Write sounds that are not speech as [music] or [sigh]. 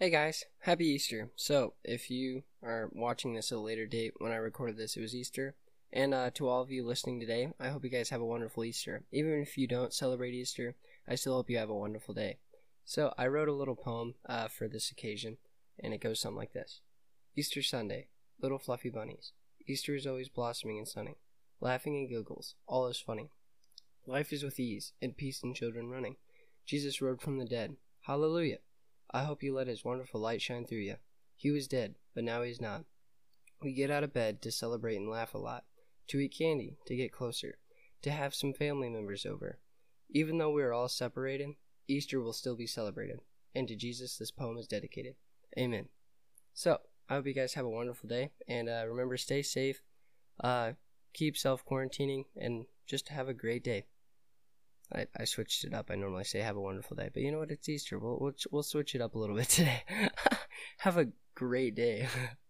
Hey guys, happy Easter. So, if you are watching this at a later date, when I recorded this, it was Easter. And uh, to all of you listening today, I hope you guys have a wonderful Easter. Even if you don't celebrate Easter, I still hope you have a wonderful day. So, I wrote a little poem uh, for this occasion, and it goes something like this Easter Sunday, little fluffy bunnies. Easter is always blossoming and sunny, laughing and giggles, all is funny. Life is with ease, and peace and children running. Jesus rose from the dead. Hallelujah! I hope you let his wonderful light shine through you. He was dead, but now he's not. We get out of bed to celebrate and laugh a lot, to eat candy, to get closer, to have some family members over. Even though we are all separated, Easter will still be celebrated, and to Jesus this poem is dedicated. Amen. So, I hope you guys have a wonderful day, and uh, remember, stay safe, uh, keep self quarantining, and just have a great day. I, I switched it up. I normally say have a wonderful day, but you know what? It's Easter. We'll we'll, we'll switch it up a little bit today. [laughs] have a great day. [laughs]